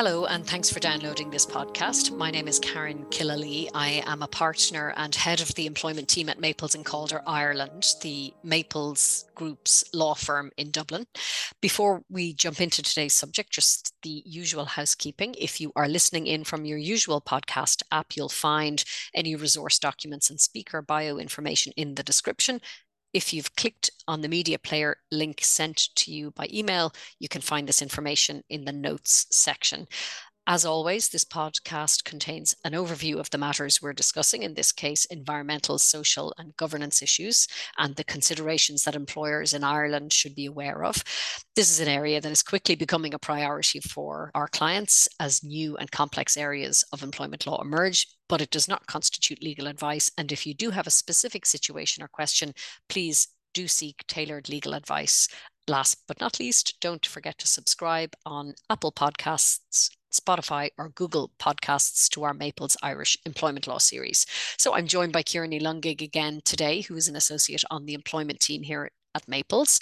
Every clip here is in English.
Hello, and thanks for downloading this podcast. My name is Karen Killalea. I am a partner and head of the employment team at Maples and Calder Ireland, the Maples Group's law firm in Dublin. Before we jump into today's subject, just the usual housekeeping. If you are listening in from your usual podcast app, you'll find any resource documents and speaker bio information in the description. If you've clicked on the media player link sent to you by email, you can find this information in the notes section. As always, this podcast contains an overview of the matters we're discussing, in this case, environmental, social, and governance issues, and the considerations that employers in Ireland should be aware of. This is an area that is quickly becoming a priority for our clients as new and complex areas of employment law emerge, but it does not constitute legal advice. And if you do have a specific situation or question, please do seek tailored legal advice last but not least, don't forget to subscribe on Apple Podcasts, Spotify or Google podcasts to our Maples Irish Employment Law series. So I'm joined by Ciara Ní Longaigh again today, who is an associate on the employment team here at Maples.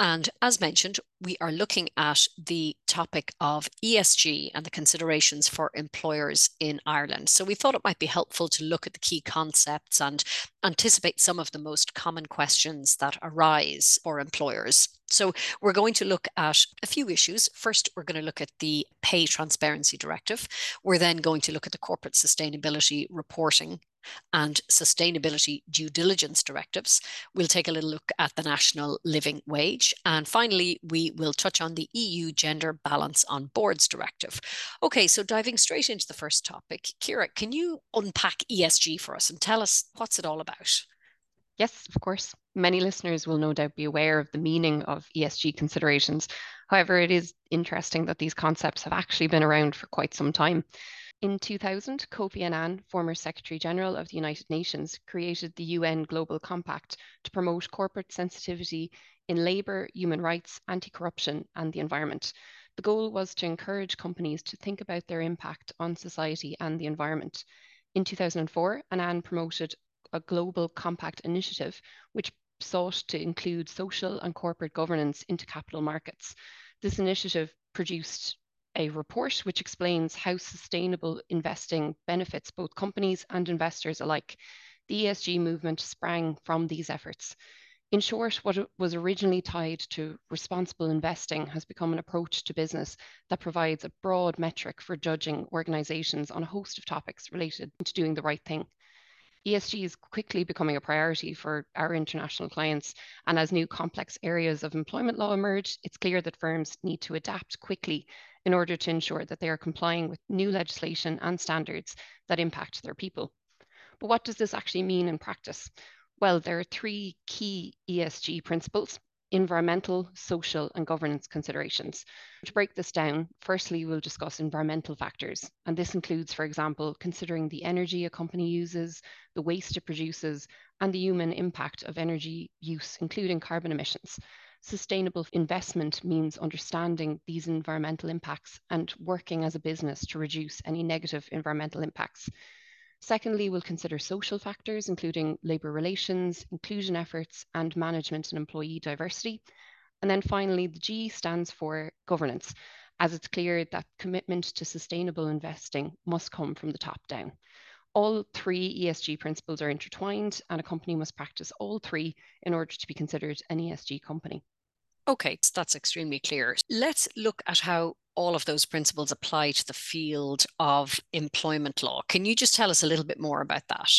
And as mentioned, we are looking at the topic of ESG and the considerations for employers in Ireland. So we thought it might be helpful to look at the key concepts and anticipate some of the most common questions that arise for employers. So we're going to look at a few issues. First, we're going to look at the Pay Transparency Directive. We're then going to look at the Corporate Sustainability Reporting and sustainability due diligence directives. We'll take a little look at the national living wage. And finally, we will touch on the EU gender balance on boards directive. Okay, so diving straight into the first topic, Ciara, can you unpack ESG for us and tell us what's it all about? Yes, of course. Many listeners will no doubt be aware of the meaning of ESG considerations. However, it is interesting that these concepts have actually been around for quite some time. In 2000, Kofi Annan, former Secretary General of the United Nations, created the UN Global Compact to promote corporate sensitivity in labour, human rights, anti corruption, and the environment. The goal was to encourage companies to think about their impact on society and the environment. In 2004, Annan promoted a global compact initiative which sought to include social and corporate governance into capital markets. This initiative produced a report which explains how sustainable investing benefits both companies and investors alike. The ESG movement sprang from these efforts. In short, what was originally tied to responsible investing has become an approach to business that provides a broad metric for judging organizations on a host of topics related to doing the right thing. ESG is quickly becoming a priority for our international clients. And as new complex areas of employment law emerge, it's clear that firms need to adapt quickly in order to ensure that they are complying with new legislation and standards that impact their people. But what does this actually mean in practice? Well, there are three key ESG principles environmental, social, and governance considerations. To break this down, firstly, we'll discuss environmental factors. And this includes, for example, considering the energy a company uses, the waste it produces, and the human impact of energy use, including carbon emissions. Sustainable investment means understanding these environmental impacts and working as a business to reduce any negative environmental impacts. Secondly, we'll consider social factors, including labour relations, inclusion efforts, and management and employee diversity. And then finally, the G stands for governance, as it's clear that commitment to sustainable investing must come from the top down. All three ESG principles are intertwined, and a company must practice all three in order to be considered an ESG company. Okay, that's extremely clear. Let's look at how all of those principles apply to the field of employment law. Can you just tell us a little bit more about that?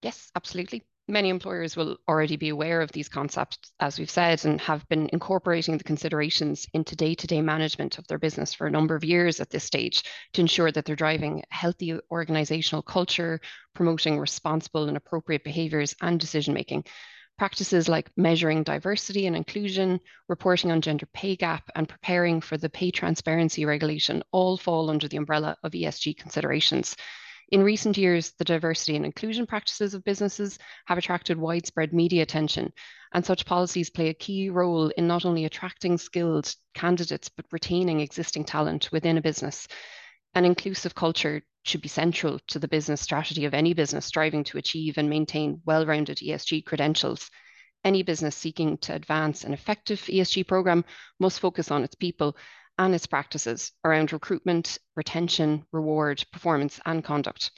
Yes, absolutely. Many employers will already be aware of these concepts, as we've said, and have been incorporating the considerations into day to day management of their business for a number of years at this stage to ensure that they're driving a healthy organizational culture, promoting responsible and appropriate behaviors and decision making. Practices like measuring diversity and inclusion, reporting on gender pay gap, and preparing for the pay transparency regulation all fall under the umbrella of ESG considerations. In recent years, the diversity and inclusion practices of businesses have attracted widespread media attention, and such policies play a key role in not only attracting skilled candidates, but retaining existing talent within a business. An inclusive culture should be central to the business strategy of any business striving to achieve and maintain well rounded ESG credentials. Any business seeking to advance an effective ESG program must focus on its people and its practices around recruitment, retention, reward, performance, and conduct.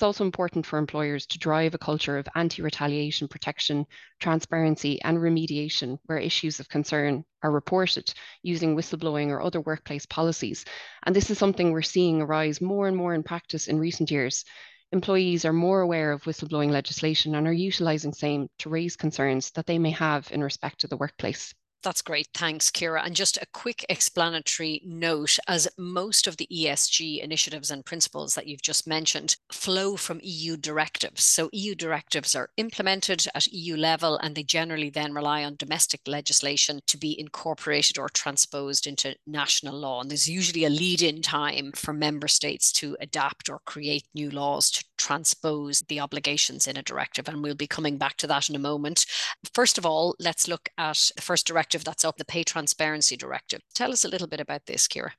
It's also important for employers to drive a culture of anti retaliation protection, transparency, and remediation where issues of concern are reported using whistleblowing or other workplace policies. And this is something we're seeing arise more and more in practice in recent years. Employees are more aware of whistleblowing legislation and are utilising same to raise concerns that they may have in respect to the workplace. That's great. Thanks, Ciara. And just a quick explanatory note as most of the ESG initiatives and principles that you've just mentioned flow from EU directives. So, EU directives are implemented at EU level and they generally then rely on domestic legislation to be incorporated or transposed into national law. And there's usually a lead in time for member states to adapt or create new laws to transpose the obligations in a directive. And we'll be coming back to that in a moment. First of all, let's look at the first directive that's up, the Pay Transparency Directive. Tell us a little bit about this, Ciara.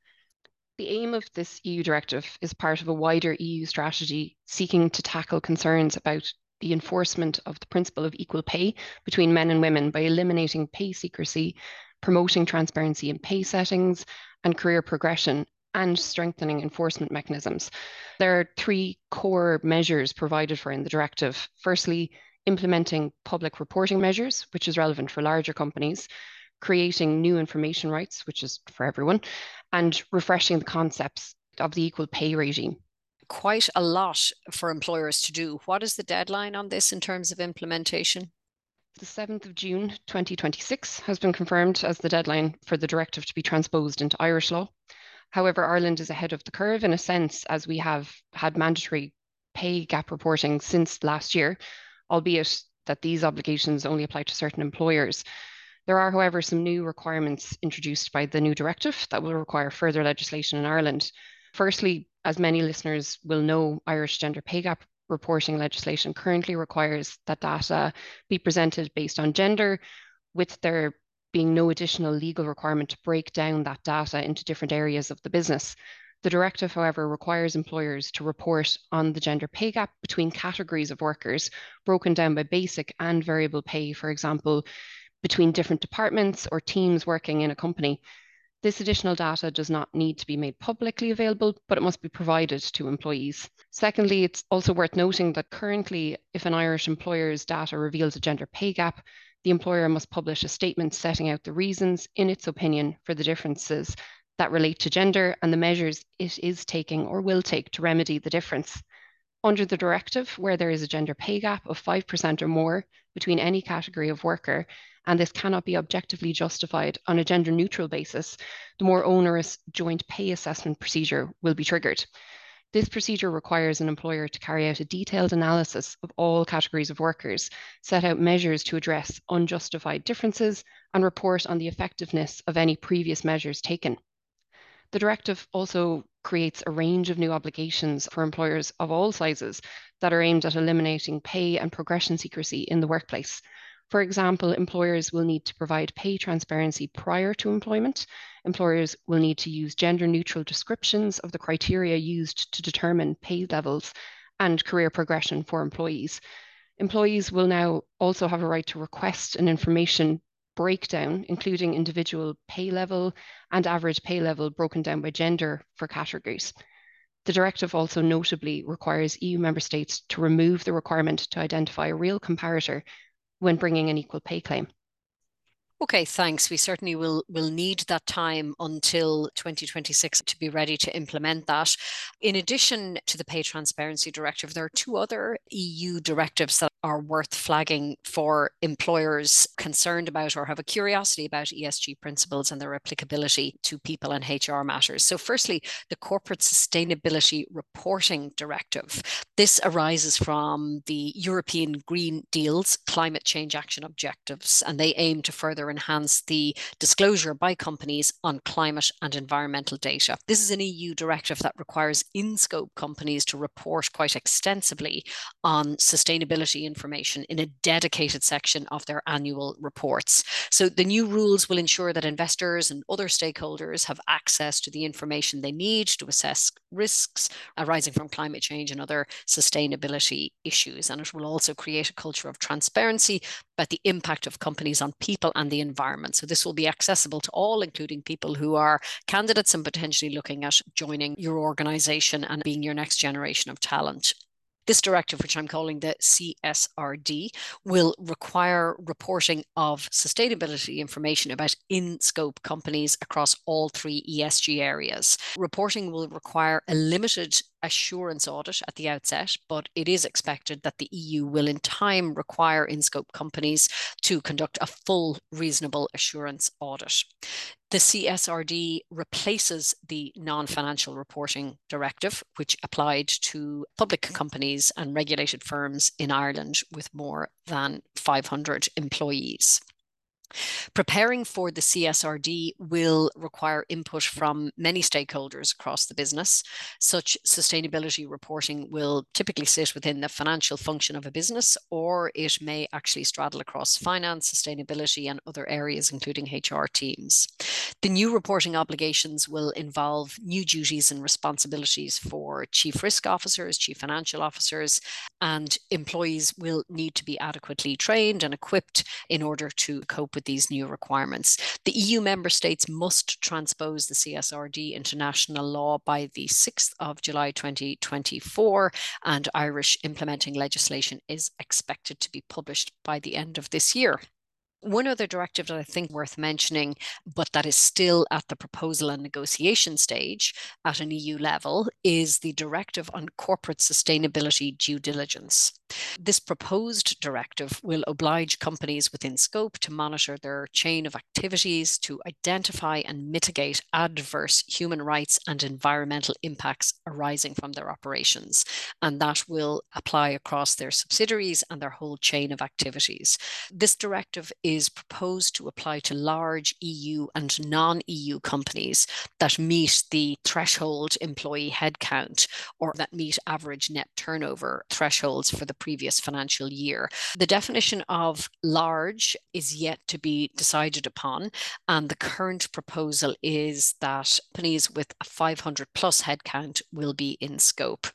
The aim of this EU directive is part of a wider EU strategy seeking to tackle concerns about the enforcement of the principle of equal pay between men and women by eliminating pay secrecy, promoting transparency in pay settings and career progression, and strengthening enforcement mechanisms. There are three core measures provided for in the directive. Firstly, implementing public reporting measures, which is relevant for larger companies, creating new information rights, which is for everyone, and refreshing the concepts of the equal pay regime. Quite a lot for employers to do. What is the deadline on this in terms of implementation? The 7th of June 2026 has been confirmed as the deadline for the directive to be transposed into Irish law. However, Ireland is ahead of the curve in a sense, as we have had mandatory pay gap reporting since last year, albeit that these obligations only apply to certain employers. There are, however, some new requirements introduced by the new directive that will require further legislation in Ireland. Firstly, as many listeners will know, Irish gender pay gap reporting legislation currently requires that data be presented based on gender, with there being no additional legal requirement to break down that data into different areas of the business. The directive, however, requires employers to report on the gender pay gap between categories of workers, broken down by basic and variable pay, for example, between different departments or teams working in a company. This additional data does not need to be made publicly available, but it must be provided to employees. Secondly, it's also worth noting that currently, if an Irish employer's data reveals a gender pay gap, the employer must publish a statement setting out the reasons, in its opinion, for the differences that relate to gender and the measures it is taking or will take to remedy the difference. Under the directive, where there is a gender pay gap of 5% or more between any category of worker, and this cannot be objectively justified on a gender neutral basis, the more onerous joint pay assessment procedure will be triggered. This procedure requires an employer to carry out a detailed analysis of all categories of workers, set out measures to address unjustified differences, and report on the effectiveness of any previous measures taken. The directive also creates a range of new obligations for employers of all sizes that are aimed at eliminating pay and progression secrecy in the workplace. For example, employers will need to provide pay transparency prior to employment. Employers will need to use gender neutral descriptions of the criteria used to determine pay levels and career progression for employees. Employees will now also have a right to request an information breakdown, including individual pay level and average pay level broken down by gender for categories. The directive also notably requires EU member states to remove the requirement to identify a real comparator when bringing an equal pay claim. Okay, thanks. We certainly will will need that time until 2026 to be ready to implement that. In addition to the Pay Transparency Directive, there are two other EU directives that are worth flagging for employers concerned about or have a curiosity about ESG principles and their applicability to people and HR matters. So, firstly, the Corporate Sustainability Reporting Directive. This arises from the European Green Deal's climate change action objectives, and they aim to further enhance the disclosure by companies on climate and environmental data. This is an EU directive that requires in scope companies to report quite extensively on sustainability information in a dedicated section of their annual reports. So the new rules will ensure that investors and other stakeholders have access to the information they need to assess risks arising from climate change and other sustainability issues. And it will also create a culture of transparency about the impact of companies on people and the environment. So this will be accessible to all, including people who are candidates and potentially looking at joining your organization and being your next generation of talent. This directive, which I'm calling the CSRD, will require reporting of sustainability information about in scope companies across all three ESG areas. Reporting will require a limited assurance audit at the outset, but it is expected that the EU will in time require in scope companies to conduct a full reasonable assurance audit. The CSRD replaces the non financial reporting directive, which applied to public companies and regulated firms in Ireland with more than 500 employees. Preparing for the CSRD will require input from many stakeholders across the business. Such sustainability reporting will typically sit within the financial function of a business, or it may actually straddle across finance, sustainability, and other areas, including HR teams. The new reporting obligations will involve new duties and responsibilities for chief risk officers, chief financial officers, and employees will need to be adequately trained and equipped in order to cope with with these new requirements. The EU member states must transpose the CSRD into national law by the 6th of July 2024, and Irish implementing legislation is expected to be published by the end of this year. One other directive that I think worth mentioning, but that is still at the proposal and negotiation stage at an EU level, is the Directive on Corporate Sustainability Due Diligence. This proposed directive will oblige companies within scope to monitor their chain of activities to identify and mitigate adverse human rights and environmental impacts arising from their operations. And that will apply across their subsidiaries and their whole chain of activities. This directive is proposed to apply to large EU and non EU companies that meet the threshold employee headcount or that meet average net turnover thresholds for the previous financial year. The definition of large is yet to be decided upon, and the current proposal is that companies with a 500 plus headcount will be in scope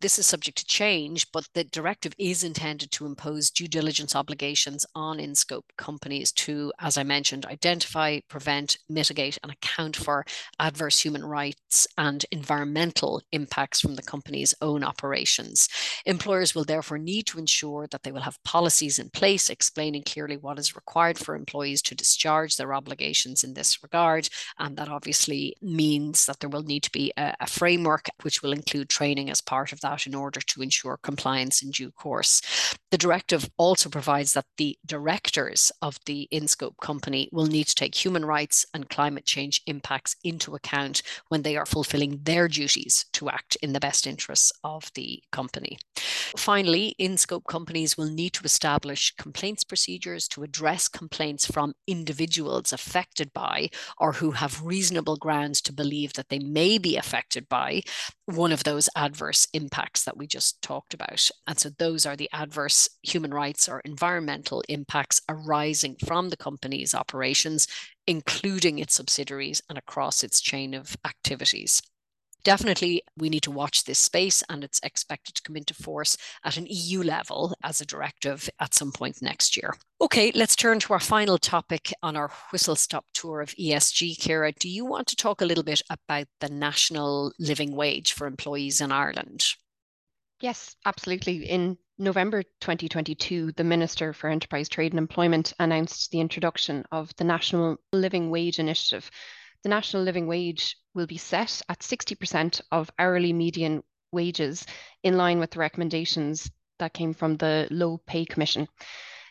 this is subject to change, but the directive is intended to impose due diligence obligations on in scope companies to, as I mentioned, identify, prevent, mitigate, and account for adverse human rights and environmental impacts from the company's own operations. Employers will therefore need to ensure that they will have policies in place explaining clearly what is required for employees to discharge their obligations in this regard. And that obviously means that there will need to be a, a framework which will include training as part of that that in order to ensure compliance in due course. The directive also provides that the directors of the in scope company will need to take human rights and climate change impacts into account when they are fulfilling their duties to act in the best interests of the company. Finally, in scope companies will need to establish complaints procedures to address complaints from individuals affected by or who have reasonable grounds to believe that they may be affected by one of those adverse impacts that we just talked about. And so those are the adverse human rights or environmental impacts arising from the company's operations, including its subsidiaries and across its chain of activities definitely we need to watch this space and it's expected to come into force at an EU level as a directive at some point next year. Okay, let's turn to our final topic on our whistle stop tour of ESG. Ciara, do you want to talk a little bit about the national living wage for employees in Ireland? Yes, absolutely. In November 2022, the Minister for Enterprise, Trade and Employment announced the introduction of the National Living Wage Initiative, the national living wage will be set at 60% of hourly median wages in line with the recommendations that came from the Low Pay Commission.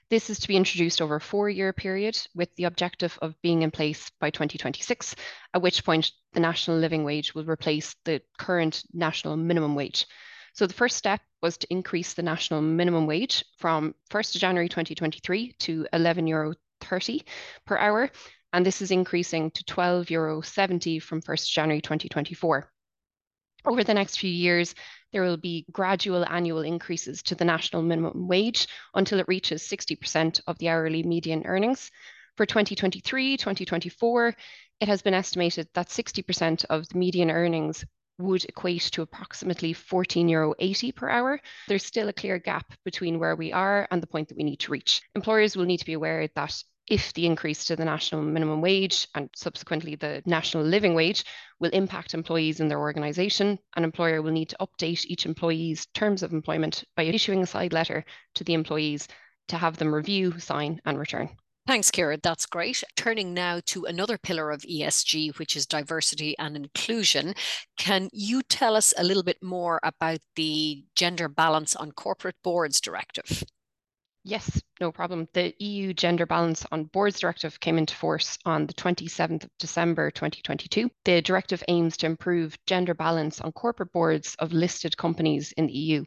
This is to be introduced over a four year period with the objective of being in place by 2026, at which point the national living wage will replace the current national minimum wage. So the first step was to increase the national minimum wage from 1st of January 2023 to 11 euro 30 per hour and this is increasing to 12 euro 70 from 1st January 2024. Over the next few years, there will be gradual annual increases to the national minimum wage until it reaches 60% of the hourly median earnings. For 2023 2024, it has been estimated that 60% of the median earnings would equate to approximately 14 euro 80 per hour. There's still a clear gap between where we are and the point that we need to reach. Employers will need to be aware that if the increase to the national minimum wage and subsequently the national living wage will impact employees in their organisation, an employer will need to update each employee's terms of employment by issuing a side letter to the employees to have them review, sign, and return. Thanks, Ciara. That's great. Turning now to another pillar of ESG, which is diversity and inclusion. Can you tell us a little bit more about the Gender Balance on Corporate Boards Directive? Yes, no problem. The EU Gender Balance on Boards Directive came into force on the 27th of December 2022. The directive aims to improve gender balance on corporate boards of listed companies in the EU.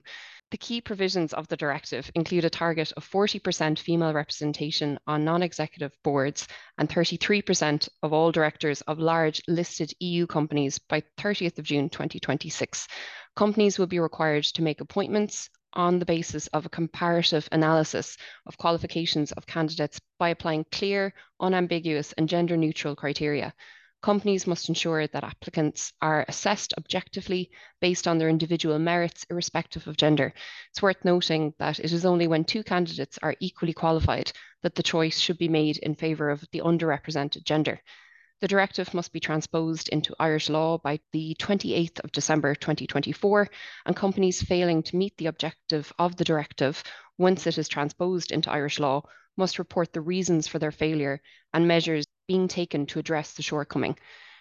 The key provisions of the directive include a target of 40% female representation on non executive boards and 33% of all directors of large listed EU companies by 30th of June 2026. Companies will be required to make appointments on the basis of a comparative analysis of qualifications of candidates by applying clear, unambiguous, and gender neutral criteria companies must ensure that applicants are assessed objectively based on their individual merits, irrespective of gender. It's worth noting that it is only when two candidates are equally qualified that the choice should be made in favour of the underrepresented gender. The directive must be transposed into Irish law by the 28th of December 2024, and companies failing to meet the objective of the directive once it is transposed into Irish law must report the reasons for their failure and measures being taken to address the shortcoming.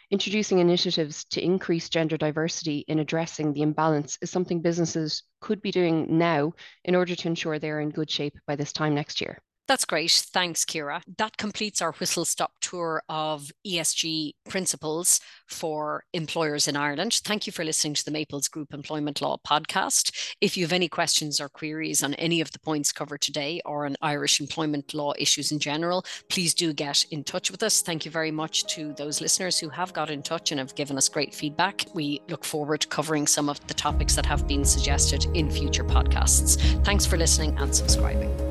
Introducing initiatives to increase gender diversity in addressing the imbalance is something businesses could be doing now in order to ensure they are in good shape by this time next year. That's great. Thanks, Ciara. That completes our whistle stop tour of ESG principles for employers in Ireland. Thank you for listening to the Maples Group Employment Law podcast. If you have any questions or queries on any of the points covered today or on Irish employment law issues in general, please do get in touch with us. Thank you very much to those listeners who have got in touch and have given us great feedback. We look forward to covering some of the topics that have been suggested in future podcasts. Thanks for listening and subscribing.